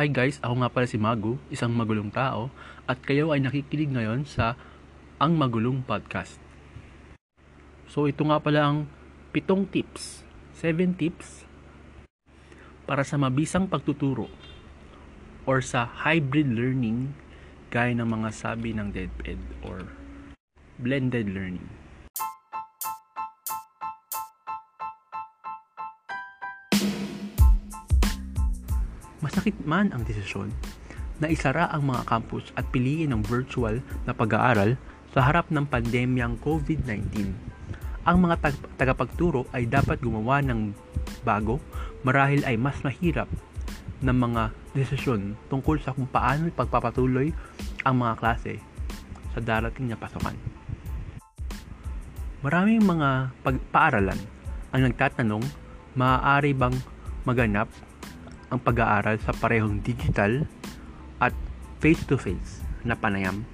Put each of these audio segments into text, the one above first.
Hi guys, ako nga pala si Magu, isang magulong tao, at kayo ay nakikinig ngayon sa Ang Magulong Podcast. So ito nga pala ang pitong tips, 7 tips para sa mabisang pagtuturo or sa hybrid learning gaya ng mga sabi ng DepEd or blended learning. Masakit man ang desisyon na isara ang mga campus at piliin ang virtual na pag-aaral sa harap ng pandemyang COVID-19. Ang mga tag- tagapagturo ay dapat gumawa ng bago marahil ay mas mahirap ng mga desisyon tungkol sa kung paano pagpapatuloy ang mga klase sa darating na pasukan. Maraming mga pag-paaralan ang nagtatanong maaari bang maganap ang pag-aaral sa parehong digital at face-to-face na panayam.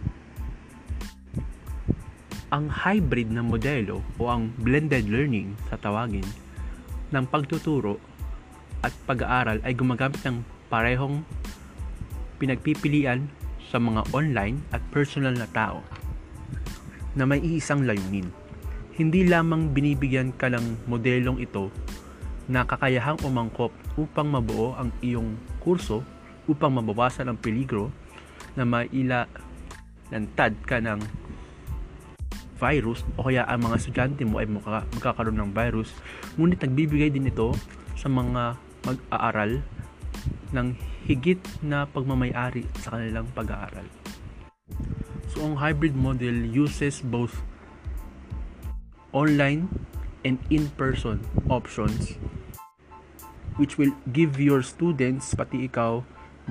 Ang hybrid na modelo o ang blended learning sa tawagin ng pagtuturo at pag-aaral ay gumagamit ng parehong pinagpipilian sa mga online at personal na tao na may iisang layunin. Hindi lamang binibigyan ka ng modelong ito na kakayahang umangkop upang mabuo ang iyong kurso upang mabawasan ang peligro na maila lantad ka ng virus o kaya ang mga estudyante mo ay magkakaroon ng virus ngunit nagbibigay din ito sa mga mag-aaral ng higit na pagmamayari sa kanilang pag-aaral. So ang hybrid model uses both online and in-person options which will give your students, pati ikaw,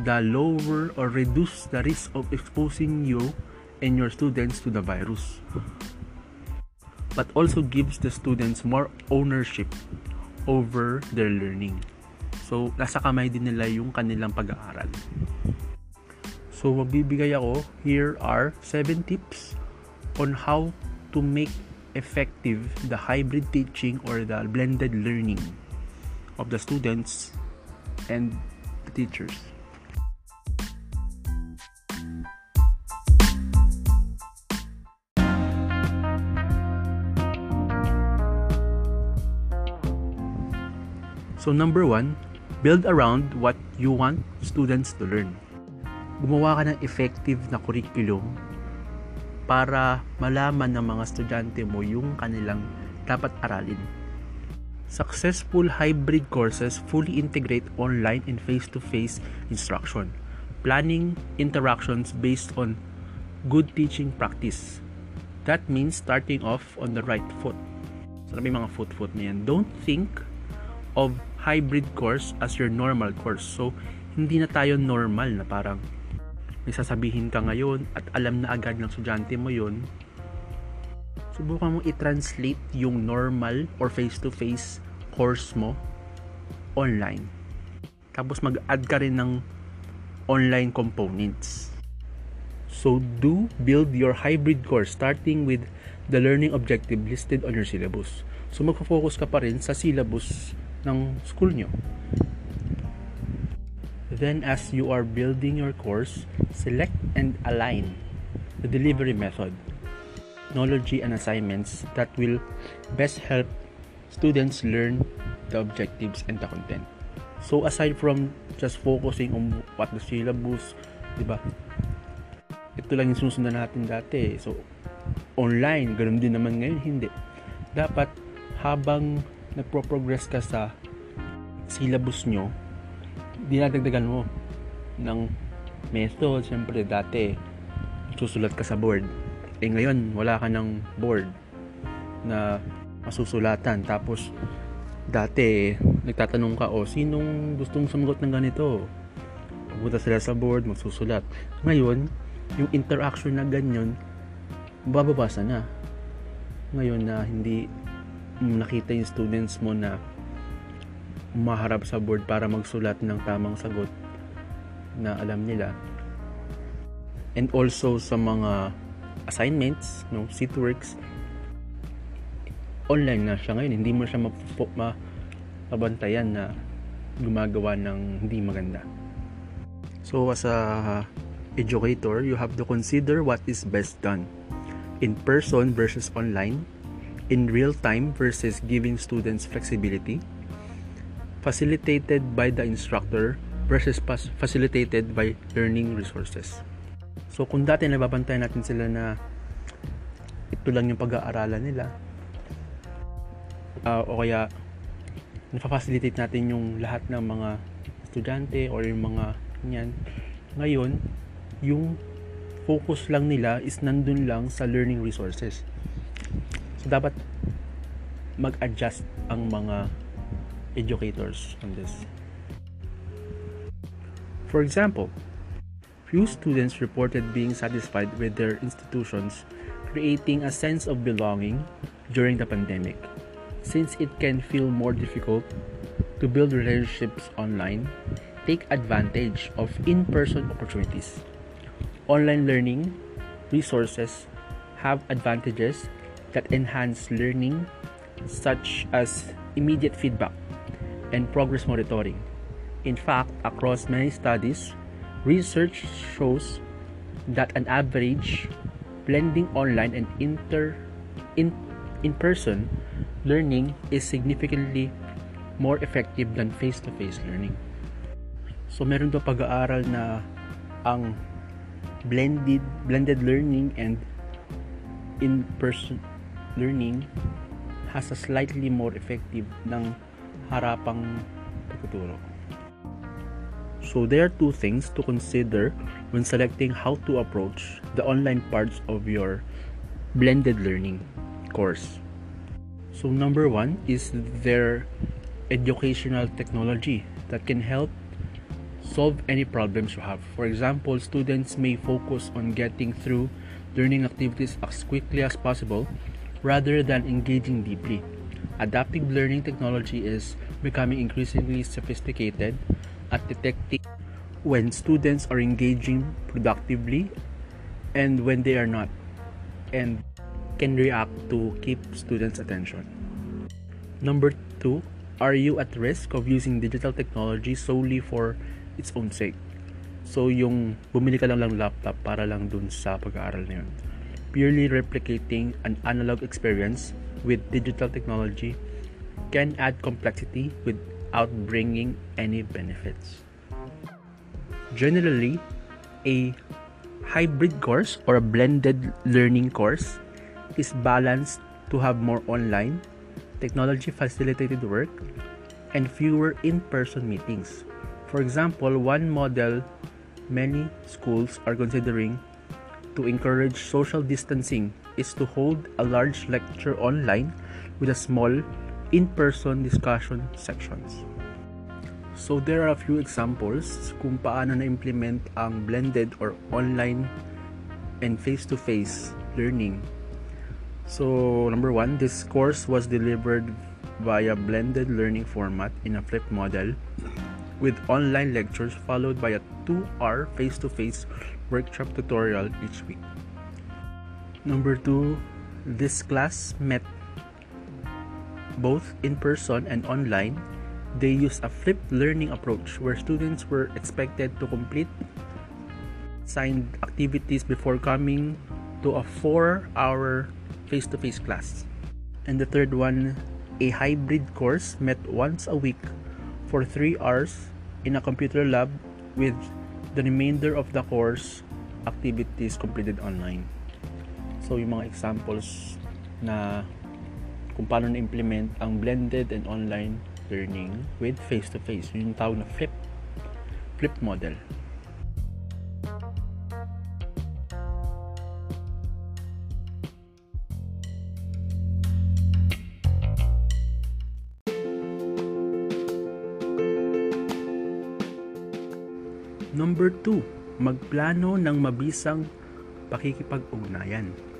the lower or reduce the risk of exposing you and your students to the virus. But also gives the students more ownership over their learning. So, nasa kamay din nila yung kanilang pag-aaral. So, magbibigay ako, here are 7 tips on how to make effective the hybrid teaching or the blended learning of the students and the teachers. So number one, build around what you want students to learn. Gumawa ka ng effective na curriculum para malaman ng mga estudyante mo yung kanilang dapat aralin. Successful hybrid courses fully integrate online and face-to-face instruction, planning interactions based on good teaching practice. That means starting off on the right foot. So, mga foot-foot na yan. Don't think of hybrid course as your normal course. So, hindi na tayo normal na parang may sasabihin ka ngayon at alam na agad ng estudyante mo yon subukan mong i-translate yung normal or face-to-face course mo online. Tapos mag-add ka rin ng online components. So do build your hybrid course starting with the learning objective listed on your syllabus. So magfo-focus ka pa rin sa syllabus ng school nyo. Then as you are building your course, select and align the delivery method technology and assignments that will best help students learn the objectives and the content. So aside from just focusing on what the syllabus, 'di ba? Ito lang yung susundan natin dati. So online, ganoon din naman ngayon, hindi. Dapat habang nagpo-progress ka sa syllabus nyo, dinadagdagan mo ng method. Siyempre, dati, susulat ka sa board eh ngayon, wala ka ng board na masusulatan. Tapos, dati, nagtatanong ka, o, oh, sinong gustong sumagot ng ganito? Pupunta sila sa board, magsusulat. Ngayon, yung interaction na ganyan, bababasa na. Ngayon na hindi nakita yung students mo na umaharap sa board para magsulat ng tamang sagot na alam nila. And also sa mga assignments, no, works online na siya ngayon. Hindi mo siya mapupo, mapabantayan na gumagawa ng hindi maganda. So as a educator, you have to consider what is best done in person versus online, in real time versus giving students flexibility, facilitated by the instructor versus facilitated by learning resources. So kung dati nababantay natin sila na ito lang yung pag-aaralan nila, uh, o kaya napafacilitate natin yung lahat ng mga estudyante or yung mga yan. Ngayon, yung focus lang nila is nandun lang sa learning resources. So, dapat mag-adjust ang mga educators on this. For example, few students reported being satisfied with their institutions, creating a sense of belonging during the pandemic. Since it can feel more difficult to build relationships online, take advantage of in person opportunities. Online learning resources have advantages that enhance learning, such as immediate feedback and progress monitoring. In fact, across many studies, research shows that an average blending online and inter in in person learning is significantly more effective than face-to-face learning. So meron daw pag-aaral na ang blended blended learning and in-person learning has a slightly more effective ng harapang pagtuturo. So there are two things to consider when selecting how to approach the online parts of your blended learning course. So number one is their educational technology that can help solve any problems you have. For example, students may focus on getting through learning activities as quickly as possible rather than engaging deeply. Adaptive learning technology is becoming increasingly sophisticated at detecting when students are engaging productively and when they are not. And can react to keep students' attention. Number two, are you at risk of using digital technology solely for its own sake? So, yung bumili ka lang ng laptop para lang dun sa pag-aaral na yun. Purely replicating an analog experience with digital technology can add complexity without bringing any benefits. Generally, a hybrid course or a blended learning course is balanced to have more online, technology facilitated work, and fewer in person meetings. For example, one model many schools are considering to encourage social distancing is to hold a large lecture online with a small in person discussion sections. So there are a few examples kung paano na-implement ang blended or online and face-to-face learning So, number one, this course was delivered via blended learning format in a flipped model with online lectures followed by a two hour face to face workshop tutorial each week. Number two, this class met both in person and online. They used a flipped learning approach where students were expected to complete signed activities before coming to a four hour face to face class. And the third one, a hybrid course met once a week for 3 hours in a computer lab with the remainder of the course activities completed online. So, yung mga examples na kung paano na-implement ang blended and online learning with face-to-face. Yun yung tawag na flip, flip model. Number 2, magplano ng mabisang pakikipag-ugnayan.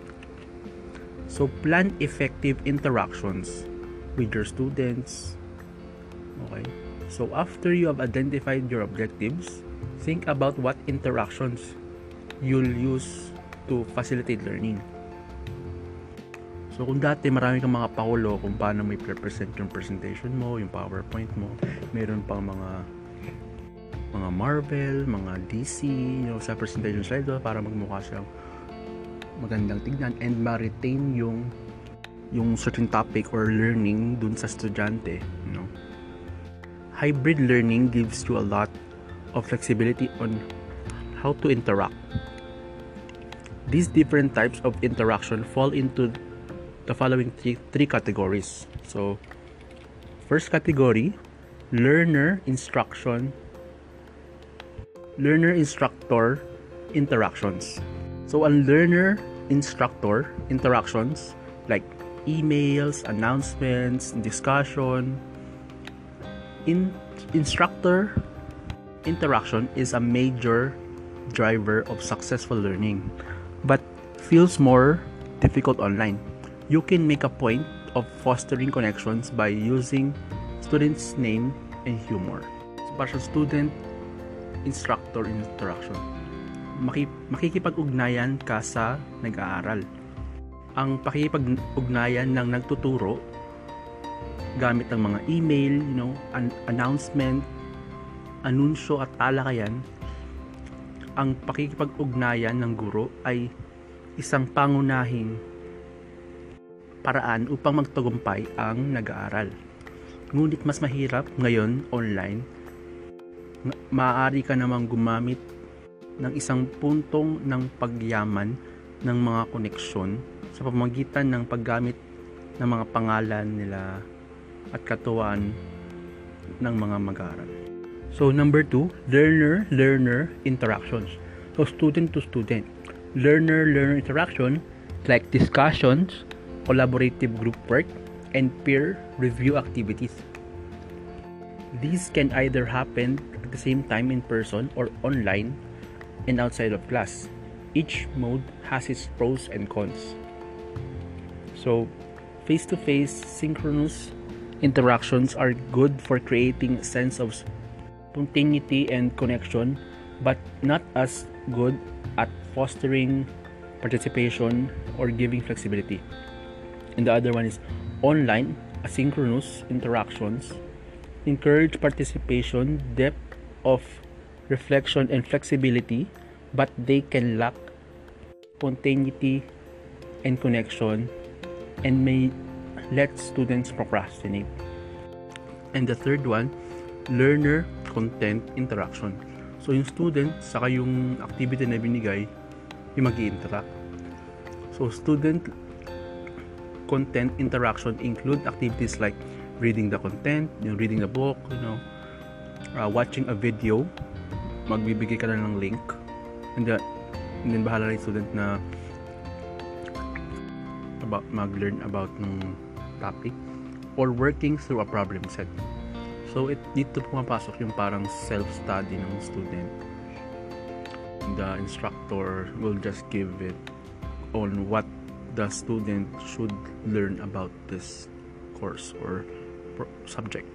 So, plan effective interactions with your students. Okay? So, after you have identified your objectives, think about what interactions you'll use to facilitate learning. So, kung dati marami kang mga paulo kung paano may present yung presentation mo, yung PowerPoint mo, meron pang mga mga Marvel, mga DC, you know, sa presentation slide para magmukha siyang magandang tignan and ma-retain yung yung certain topic or learning dun sa estudyante, you know. Hybrid learning gives you a lot of flexibility on how to interact. These different types of interaction fall into the following three, three categories. So, first category, learner instruction learner instructor interactions so a learner instructor interactions like emails announcements discussion. In instructor interaction is a major driver of successful learning but feels more difficult online. You can make a point of fostering connections by using student's name and humor. Sa student instructor interaction, makikipag-ugnayan ka sa nag-aaral. Ang pakikipag-ugnayan ng nagtuturo gamit ng mga email, you know, an- announcement, anunsyo at talakayan, ang pakikipag-ugnayan ng guro ay isang pangunahing paraan upang magtagumpay ang nag-aaral. Ngunit mas mahirap ngayon online. Maaari ka namang gumamit ng isang puntong ng pagyaman ng mga koneksyon sa pamamagitan ng paggamit ng mga pangalan nila at katuwaan ng mga mag-aaral. So number two, learner-learner interactions. So student to student. Learner-learner interaction like discussions, collaborative group work, and peer review activities. These can either happen at the same time in person or online and outside of class. Each mode has its pros and cons. So, face to face synchronous interactions are good for creating a sense of spontaneity and connection, but not as good at fostering participation or giving flexibility. And the other one is online asynchronous interactions encourage participation, depth of reflection, and flexibility, but they can lack spontaneity and connection and may let students procrastinate. And the third one, learner content interaction. So yung student, saka yung activity na binigay, yung mag interact So student content interaction include activities like reading the content, yung reading the book, you know, uh, watching a video, magbibigay ka na ng link, and then, and then bahala yung student na about mag-learn about ng topic or working through a problem set. So, it, dito pumapasok yung parang self-study ng student. The instructor will just give it on what the student should learn about this course or subject.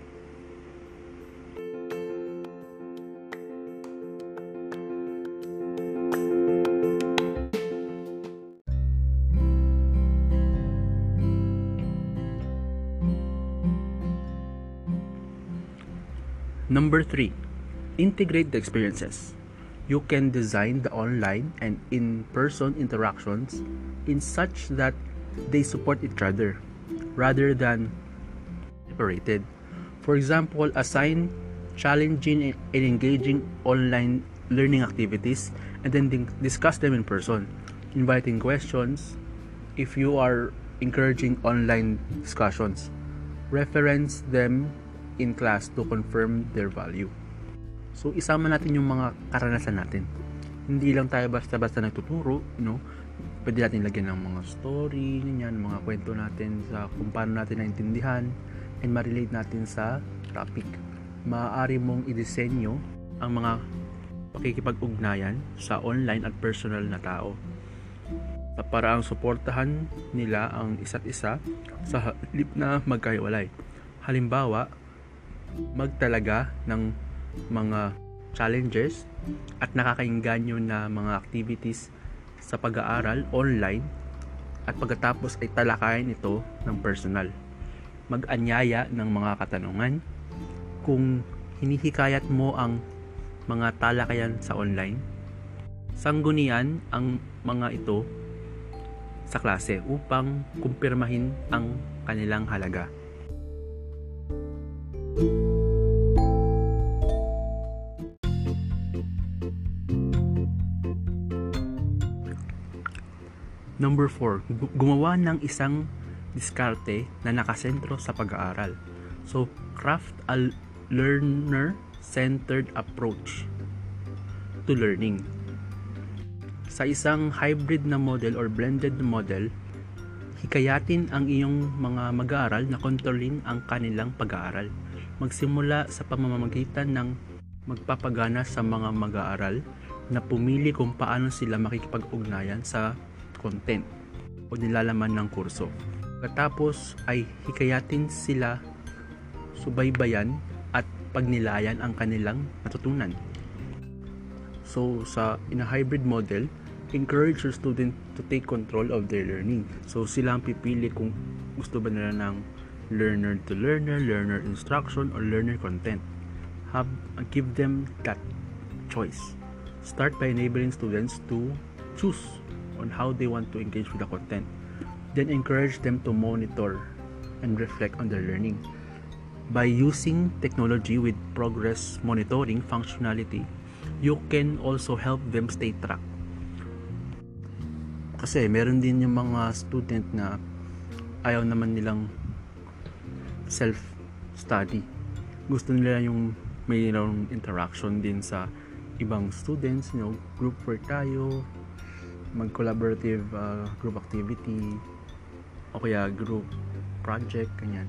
Number three, integrate the experiences. You can design the online and in person interactions in such that they support each other rather than separated. For example, assign challenging and engaging online learning activities and then discuss them in person, inviting questions if you are encouraging online discussions. Reference them in class to confirm their value. So, isama natin yung mga karanasan natin. Hindi lang tayo basta-basta nagtuturo, know, pwede natin lagyan ng mga story, ganyan, mga kwento natin sa kung paano natin naintindihan, and ma-relate natin sa topic. Maaari mong i-disenyo ang mga pakikipag-ugnayan sa online at personal na tao sa paraang suportahan nila ang isa't isa sa halip na magkaiwalay. Halimbawa, magtalaga ng mga challenges at nakakainganyo na mga activities sa pag-aaral online at pagkatapos ay talakayin ito ng personal mag-anyaya ng mga katanungan. Kung hinihikayat mo ang mga talakayan sa online. Sanggunian ang mga ito sa klase upang kumpirmahin ang kanilang halaga. Number 4, gumawa ng isang diskarte na nakasentro sa pag-aaral. So, craft a learner-centered approach to learning. Sa isang hybrid na model or blended model, hikayatin ang iyong mga mag-aaral na kontrolin ang kanilang pag-aaral. Magsimula sa pamamagitan ng magpapagana sa mga mag-aaral na pumili kung paano sila makikipag-ugnayan sa content o nilalaman ng kurso. Pagkatapos ay hikayatin sila subaybayan at pagnilayan ang kanilang natutunan. So sa in a hybrid model, encourage your student to take control of their learning. So sila ang pipili kung gusto ba nila ng learner to learner, learner instruction, or learner content. Have give them that choice. Start by enabling students to choose on how they want to engage with the content. Then encourage them to monitor and reflect on their learning. By using technology with progress monitoring functionality, you can also help them stay track. Kasi meron din yung mga student na ayaw naman nilang self-study. Gusto nila yung mayroong interaction din sa ibang students, you know, group work tayo, mag-collaborative uh, group activity o kaya group project ganyan.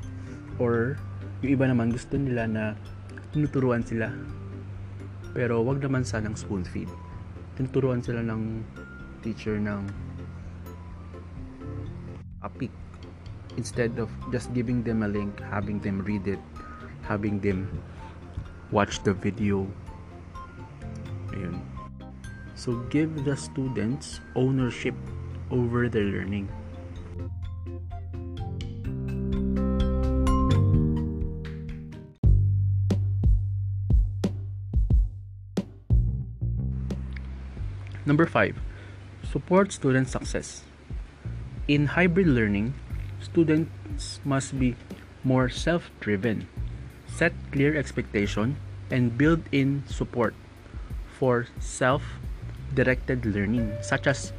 Or yung iba naman gusto nila na tinuturuan sila. Pero wag naman sanang spoon feed. Tinuturuan sila ng teacher ng topic. Instead of just giving them a link having them read it having them watch the video. Ayun So give the students ownership over their learning. Number 5. Support student success. In hybrid learning, students must be more self-driven, set clear expectation, and build in support for self directed learning, such as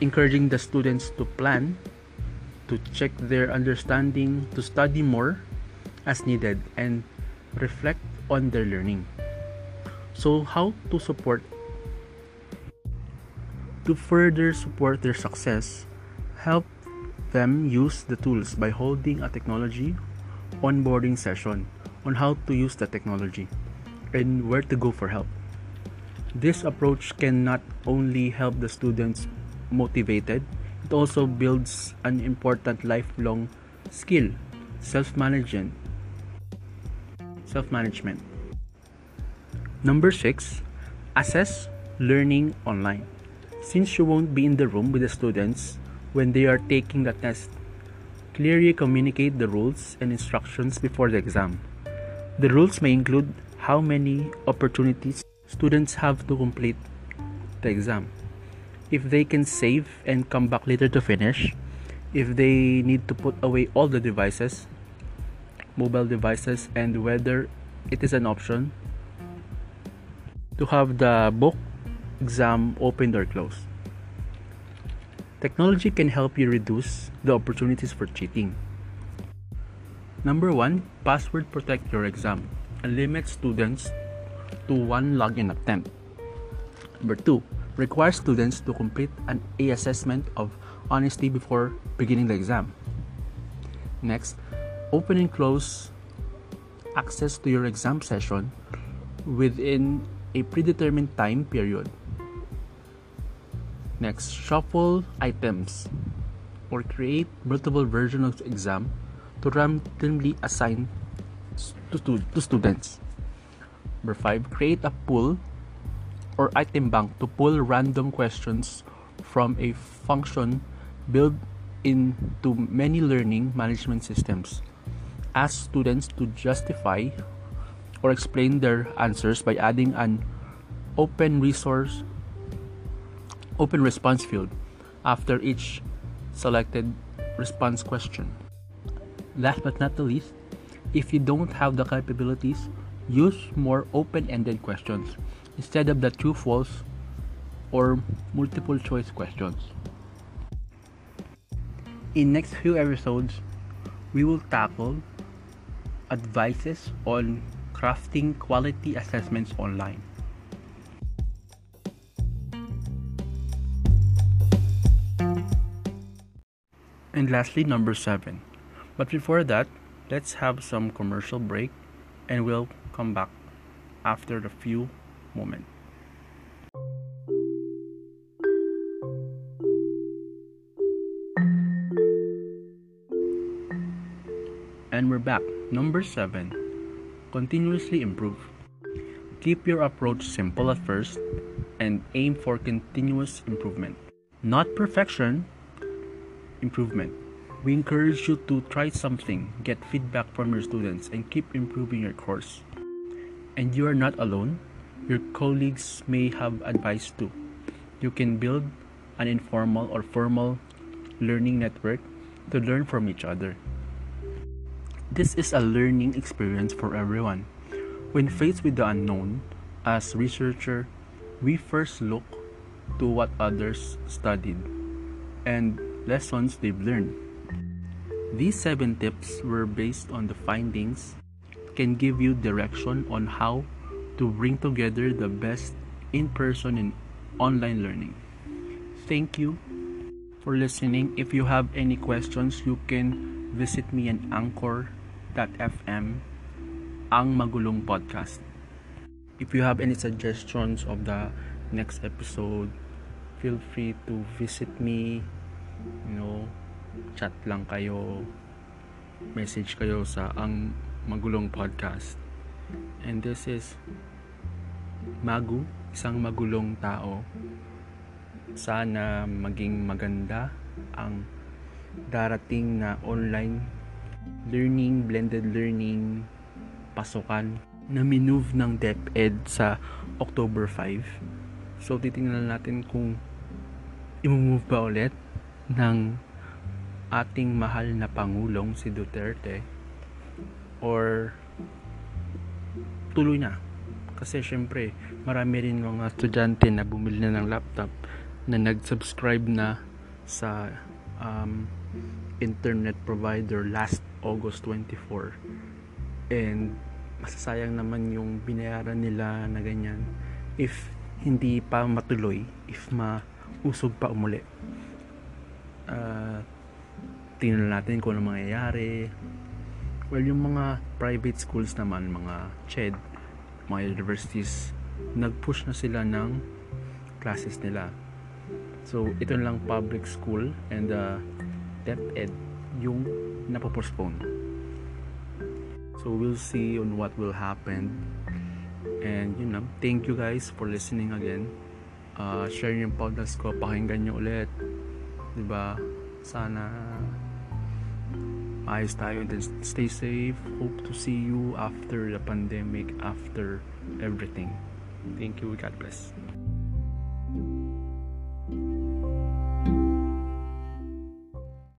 encouraging the students to plan, to check their understanding, to study more as needed, and reflect on their learning. So, how to support? To further support their success, help them use the tools by holding a technology onboarding session on how to use the technology and where to go for help. This approach can not only help the students motivated, it also builds an important lifelong skill, self-management. Self-management. Number 6, assess learning online. Since you won't be in the room with the students when they are taking the test, clearly communicate the rules and instructions before the exam. The rules may include how many opportunities students have to complete the exam. If they can save and come back later to finish, if they need to put away all the devices, mobile devices, and whether it is an option to have the book exam opened or closed. Technology can help you reduce the opportunities for cheating. Number one, password protect your exam and limit students to one login attempt. Number two, require students to complete an A assessment of honesty before beginning the exam. Next, open and close access to your exam session within a predetermined time period. Next, shuffle items or create multiple versions of the exam to randomly assign to, to, to students. Number 5, create a pool or item bank to pull random questions from a function built into many learning management systems. Ask students to justify or explain their answers by adding an open resource open response field after each selected response question. Last but not the least, if you don't have the capabilities, use more open-ended questions instead of the true false or multiple choice questions. In next few episodes, we will tackle advices on crafting quality assessments online. And lastly, number seven. But before that, let's have some commercial break and we'll come back after the few moments. And we're back. Number seven. Continuously improve. Keep your approach simple at first and aim for continuous improvement. Not perfection, improvement. We encourage you to try something, get feedback from your students, and keep improving your course. And you are not alone. Your colleagues may have advice too. You can build an informal or formal learning network to learn from each other. This is a learning experience for everyone. When faced with the unknown, as researcher, we first look to what others studied and lessons they've learned. These seven tips were based on the findings can give you direction on how to bring together the best in person and online learning. Thank you for listening. If you have any questions, you can visit me at anchor.fm ang magulong podcast. If you have any suggestions of the next episode, feel free to visit me you know chat lang kayo message kayo sa ang magulong podcast. And this is Magu isang magulong tao. Sana maging maganda ang darating na online learning blended learning pasukan na minove ng DepEd sa October 5 so titingnan natin kung i-move ba ulit ng ating mahal na Pangulong si Duterte or tuloy na. Kasi syempre marami rin mga estudyante na bumili na ng laptop na nag-subscribe na sa um, internet provider last August 24 and masasayang naman yung binayaran nila na ganyan if hindi pa matuloy if mausog pa umuli. Uh, tingnan natin kung ano mangyayari. Well yung mga private schools naman mga CHED mga universities nag-push na sila ng classes nila. So ito lang public school and uh, DepEd yung napopostpone. So we'll see on what will happen. And you know thank you guys for listening again. Uh, share yung podcast ko. Pakinggan nyo ulit. 'di ba? Sana ayos tayo and then stay safe. Hope to see you after the pandemic, after everything. Thank you. God bless.